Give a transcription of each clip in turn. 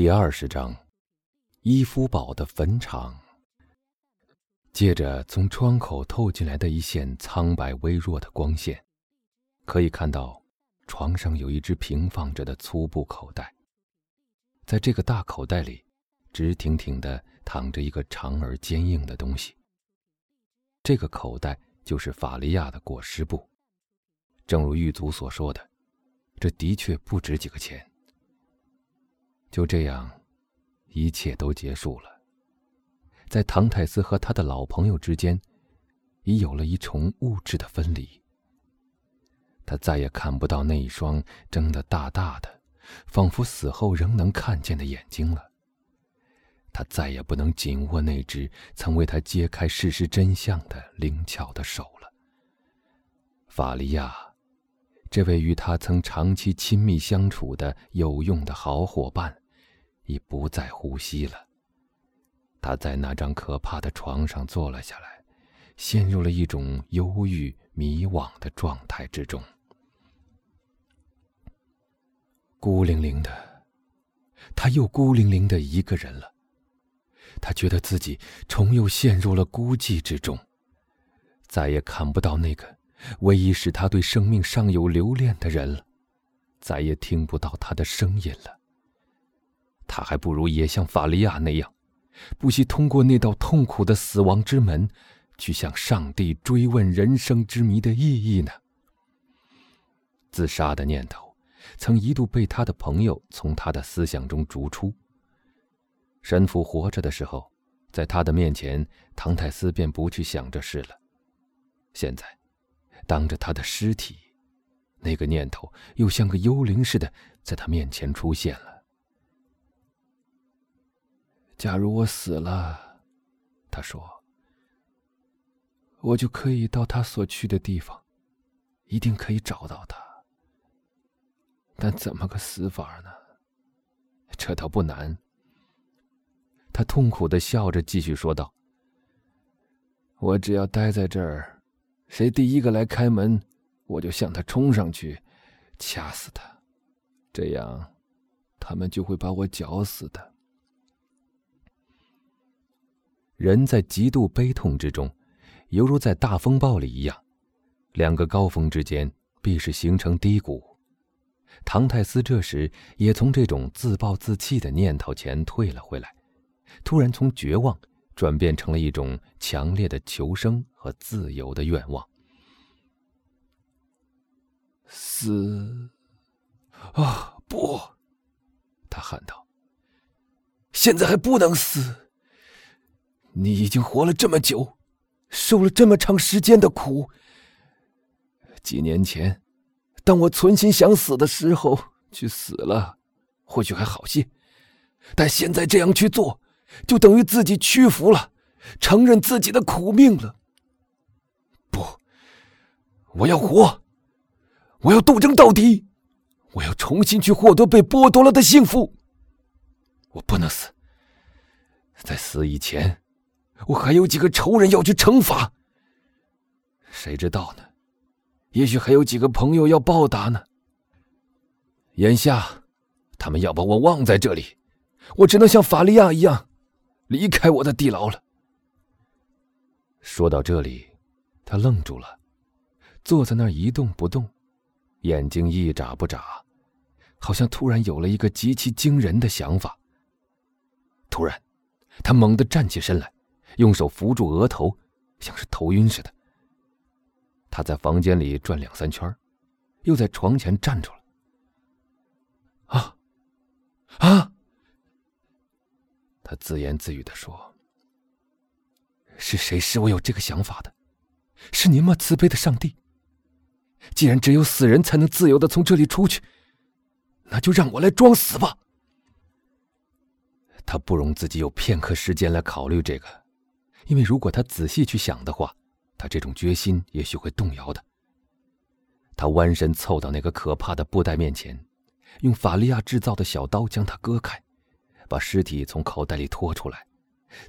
第二十章，伊夫堡的坟场。借着从窗口透进来的一线苍白微弱的光线，可以看到床上有一只平放着的粗布口袋。在这个大口袋里，直挺挺的躺着一个长而坚硬的东西。这个口袋就是法利亚的裹尸布。正如狱卒所说的，这的确不值几个钱。就这样，一切都结束了。在唐泰斯和他的老朋友之间，已有了一重物质的分离。他再也看不到那一双睁得大大的、仿佛死后仍能看见的眼睛了。他再也不能紧握那只曾为他揭开事实真相的灵巧的手了。法利亚，这位与他曾长期亲密相处的有用的好伙伴。已不再呼吸了。他在那张可怕的床上坐了下来，陷入了一种忧郁迷惘的状态之中。孤零零的，他又孤零零的一个人了。他觉得自己重又陷入了孤寂之中，再也看不到那个唯一使他对生命尚有留恋的人了，再也听不到他的声音了。他还不如也像法利亚那样，不惜通过那道痛苦的死亡之门，去向上帝追问人生之谜的意义呢。自杀的念头，曾一度被他的朋友从他的思想中逐出。神父活着的时候，在他的面前，唐泰斯便不去想这事了。现在，当着他的尸体，那个念头又像个幽灵似的，在他面前出现了。假如我死了，他说，我就可以到他所去的地方，一定可以找到他。但怎么个死法呢？这倒不难。他痛苦的笑着，继续说道：“我只要待在这儿，谁第一个来开门，我就向他冲上去，掐死他，这样，他们就会把我绞死的。”人在极度悲痛之中，犹如在大风暴里一样，两个高峰之间必是形成低谷。唐泰斯这时也从这种自暴自弃的念头前退了回来，突然从绝望转变成了一种强烈的求生和自由的愿望。死！啊，不！他喊道：“现在还不能死！”你已经活了这么久，受了这么长时间的苦。几年前，当我存心想死的时候，去死了，或许还好些；但现在这样去做，就等于自己屈服了，承认自己的苦命了。不，我要活，我要斗争到底，我要重新去获得被剥夺了的幸福。我不能死，在死以前。我还有几个仇人要去惩罚，谁知道呢？也许还有几个朋友要报答呢。眼下，他们要把我忘在这里，我只能像法利亚一样，离开我的地牢了。说到这里，他愣住了，坐在那儿一动不动，眼睛一眨不眨，好像突然有了一个极其惊人的想法。突然，他猛地站起身来。用手扶住额头，像是头晕似的。他在房间里转两三圈，又在床前站住了。啊，啊！他自言自语的说：“是谁使我有这个想法的？是您吗，慈悲的上帝？既然只有死人才能自由的从这里出去，那就让我来装死吧。”他不容自己有片刻时间来考虑这个。因为如果他仔细去想的话，他这种决心也许会动摇的。他弯身凑到那个可怕的布袋面前，用法利亚制造的小刀将它割开，把尸体从口袋里拖出来，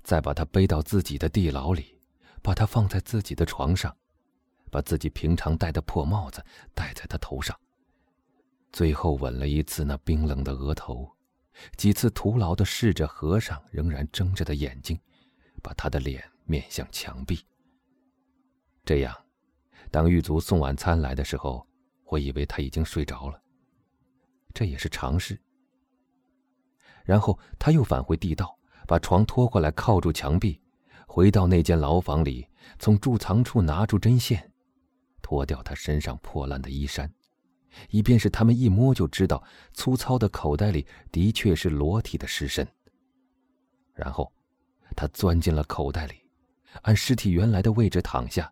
再把他背到自己的地牢里，把他放在自己的床上，把自己平常戴的破帽子戴在他头上，最后吻了一次那冰冷的额头，几次徒劳的试着合上仍然睁着的眼睛，把他的脸面向墙壁。这样，当狱卒送晚餐来的时候，我以为他已经睡着了。这也是常事。然后他又返回地道，把床拖过来靠住墙壁，回到那间牢房里，从贮藏处拿出针线，脱掉他身上破烂的衣衫。以便是他们一摸就知道，粗糙的口袋里的确是裸体的尸身。然后，他钻进了口袋里，按尸体原来的位置躺下，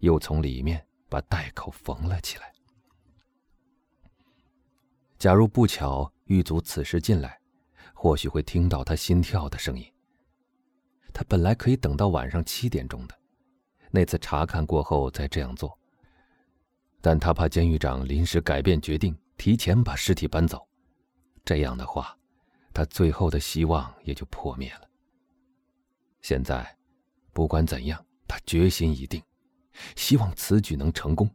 又从里面把袋口缝了起来。假如不巧狱卒此时进来，或许会听到他心跳的声音。他本来可以等到晚上七点钟的，那次查看过后再这样做。但他怕监狱长临时改变决定，提前把尸体搬走，这样的话，他最后的希望也就破灭了。现在，不管怎样，他决心已定，希望此举能成功。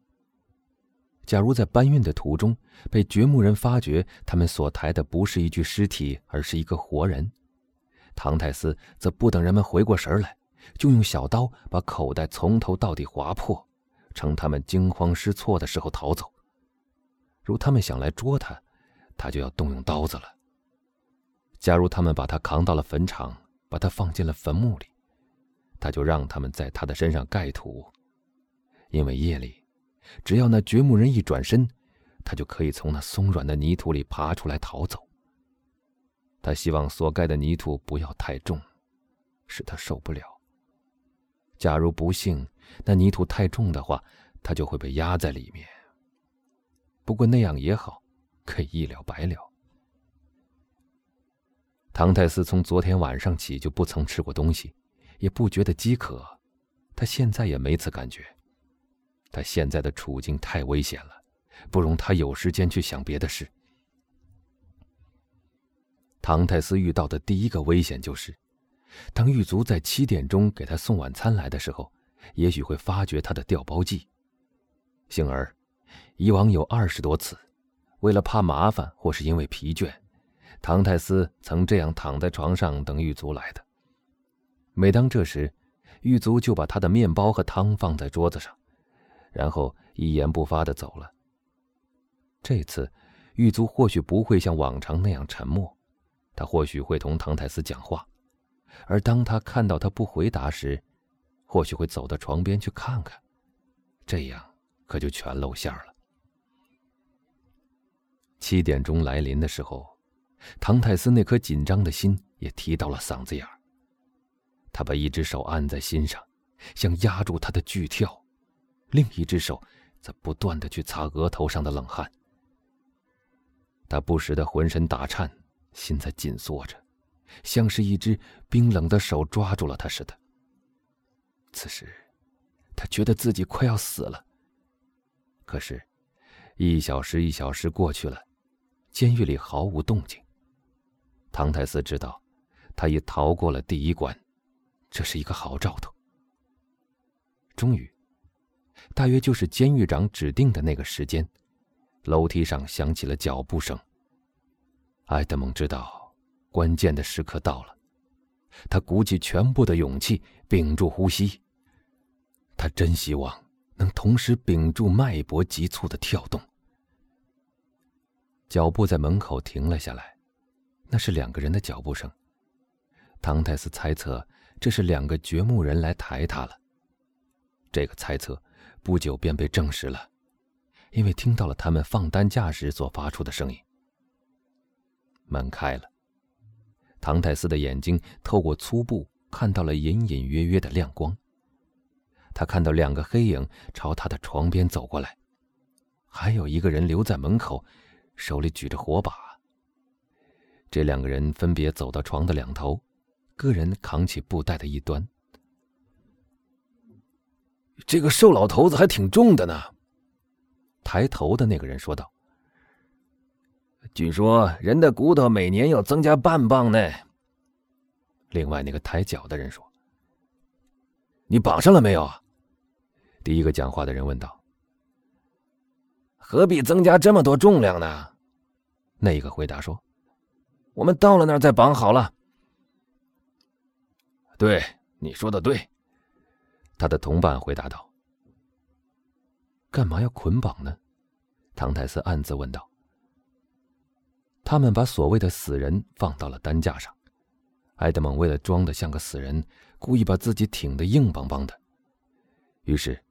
假如在搬运的途中被掘墓人发觉他们所抬的不是一具尸体，而是一个活人，唐太斯则不等人们回过神来，就用小刀把口袋从头到底划破。趁他们惊慌失措的时候逃走。如他们想来捉他，他就要动用刀子了。假如他们把他扛到了坟场，把他放进了坟墓里，他就让他们在他的身上盖土，因为夜里，只要那掘墓人一转身，他就可以从那松软的泥土里爬出来逃走。他希望所盖的泥土不要太重，使他受不了。假如不幸那泥土太重的话，他就会被压在里面。不过那样也好，可以一了百了。唐太斯从昨天晚上起就不曾吃过东西，也不觉得饥渴，他现在也没此感觉。他现在的处境太危险了，不容他有时间去想别的事。唐太斯遇到的第一个危险就是。当狱卒在七点钟给他送晚餐来的时候，也许会发觉他的调包计。幸而，以往有二十多次，为了怕麻烦或是因为疲倦，唐太斯曾这样躺在床上等狱卒来的。每当这时，狱卒就把他的面包和汤放在桌子上，然后一言不发的走了。这次，狱卒或许不会像往常那样沉默，他或许会同唐太斯讲话。而当他看到他不回答时，或许会走到床边去看看，这样可就全露馅了。七点钟来临的时候，唐泰斯那颗紧张的心也提到了嗓子眼儿。他把一只手按在心上，想压住他的剧跳，另一只手则不断的去擦额头上的冷汗。他不时的浑身打颤，心在紧缩着。像是一只冰冷的手抓住了他似的。此时，他觉得自己快要死了。可是，一小时一小时过去了，监狱里毫无动静。唐太斯知道，他已逃过了第一关，这是一个好兆头。终于，大约就是监狱长指定的那个时间，楼梯上响起了脚步声。埃德蒙知道。关键的时刻到了，他鼓起全部的勇气，屏住呼吸。他真希望能同时屏住脉搏急促的跳动。脚步在门口停了下来，那是两个人的脚步声。唐泰斯猜测这是两个掘墓人来抬他了。这个猜测不久便被证实了，因为听到了他们放担架时所发出的声音。门开了。唐泰斯的眼睛透过粗布看到了隐隐约约的亮光。他看到两个黑影朝他的床边走过来，还有一个人留在门口，手里举着火把。这两个人分别走到床的两头，个人扛起布袋的一端。这个瘦老头子还挺重的呢。抬头的那个人说道。据说人的骨头每年要增加半磅呢。另外那个抬脚的人说：“你绑上了没有？”第一个讲话的人问道。“何必增加这么多重量呢？”那一个回答说：“我们到了那儿再绑好了。对，你说的对。他的同伴回答道：“干嘛要捆绑呢？”唐泰斯暗自问道。他们把所谓的死人放到了担架上，埃德蒙为了装的像个死人，故意把自己挺得硬邦邦的。于是，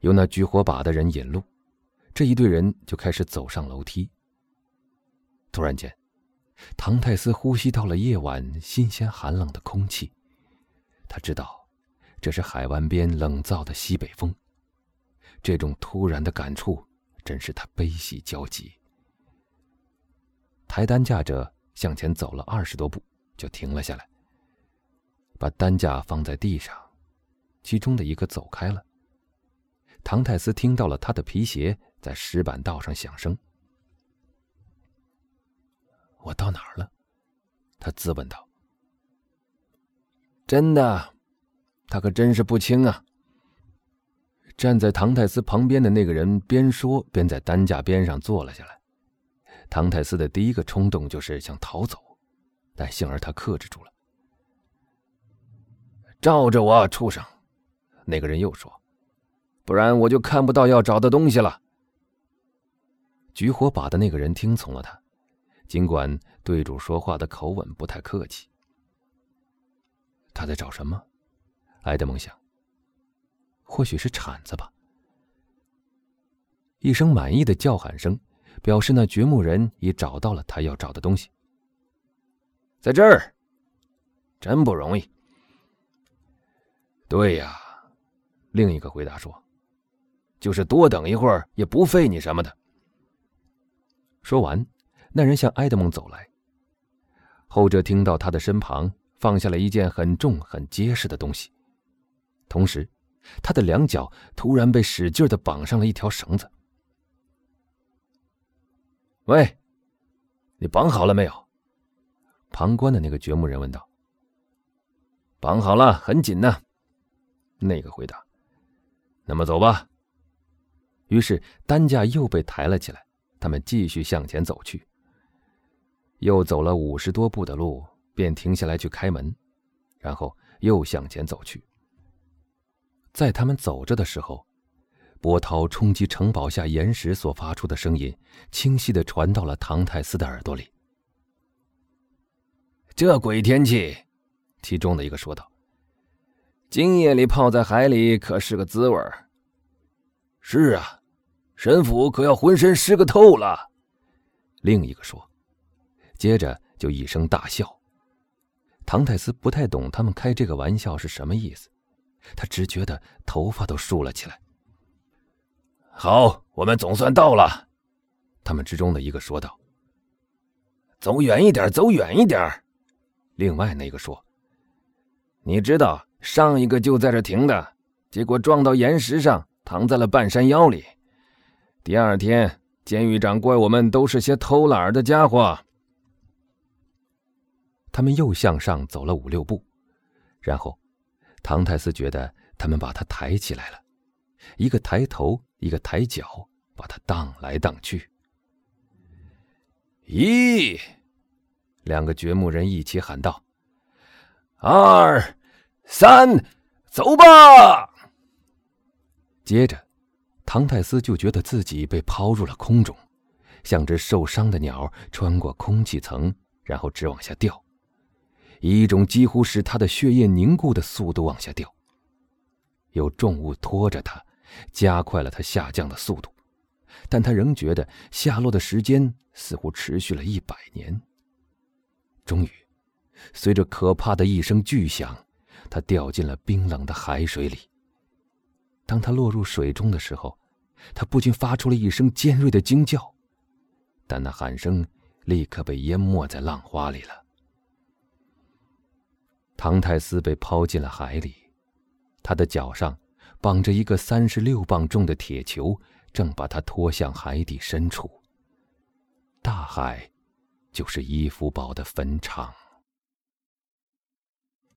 由那举火把的人引路，这一队人就开始走上楼梯。突然间，唐泰斯呼吸到了夜晚新鲜寒冷的空气，他知道。这是海湾边冷燥的西北风，这种突然的感触真是他悲喜交集。抬担架者向前走了二十多步，就停了下来，把担架放在地上，其中的一个走开了。唐泰斯听到了他的皮鞋在石板道上响声。我到哪儿了？他自问道。真的。他可真是不轻啊！站在唐泰斯旁边的那个人边说边在担架边上坐了下来。唐泰斯的第一个冲动就是想逃走，但幸而他克制住了。照着我，畜生！那个人又说：“不然我就看不到要找的东西了。”举火把的那个人听从了他，尽管对主说话的口吻不太客气。他在找什么？埃德蒙想，或许是铲子吧。一声满意的叫喊声，表示那掘墓人已找到了他要找的东西。在这儿，真不容易。对呀，另一个回答说：“就是多等一会儿也不费你什么的。”说完，那人向埃德蒙走来。后者听到他的身旁放下了一件很重、很结实的东西。同时，他的两脚突然被使劲的绑上了一条绳子。喂，你绑好了没有？旁观的那个掘墓人问道。绑好了，很紧呢。那个回答。那么走吧。于是担架又被抬了起来，他们继续向前走去。又走了五十多步的路，便停下来去开门，然后又向前走去。在他们走着的时候，波涛冲击城堡下岩石所发出的声音，清晰的传到了唐泰斯的耳朵里。这鬼天气，其中的一个说道：“今夜里泡在海里可是个滋味是啊，神父可要浑身湿个透了。”另一个说，接着就一声大笑。唐泰斯不太懂他们开这个玩笑是什么意思。他只觉得头发都竖了起来。好，我们总算到了，他们之中的一个说道。走远一点，走远一点。另外那个说：“你知道上一个就在这停的，结果撞到岩石上，躺在了半山腰里。第二天，监狱长怪我们都是些偷懒的家伙。”他们又向上走了五六步，然后。唐泰斯觉得他们把他抬起来了，一个抬头，一个抬脚，把他荡来荡去。一，两个掘墓人一起喊道：“二，三，走吧！”接着，唐泰斯就觉得自己被抛入了空中，像只受伤的鸟穿过空气层，然后直往下掉。以一种几乎使他的血液凝固的速度往下掉。有重物拖着他，加快了他下降的速度，但他仍觉得下落的时间似乎持续了一百年。终于，随着可怕的一声巨响，他掉进了冰冷的海水里。当他落入水中的时候，他不禁发出了一声尖锐的惊叫，但那喊声立刻被淹没在浪花里了。唐泰斯被抛进了海里，他的脚上绑着一个三十六磅重的铁球，正把他拖向海底深处。大海，就是伊夫堡的坟场。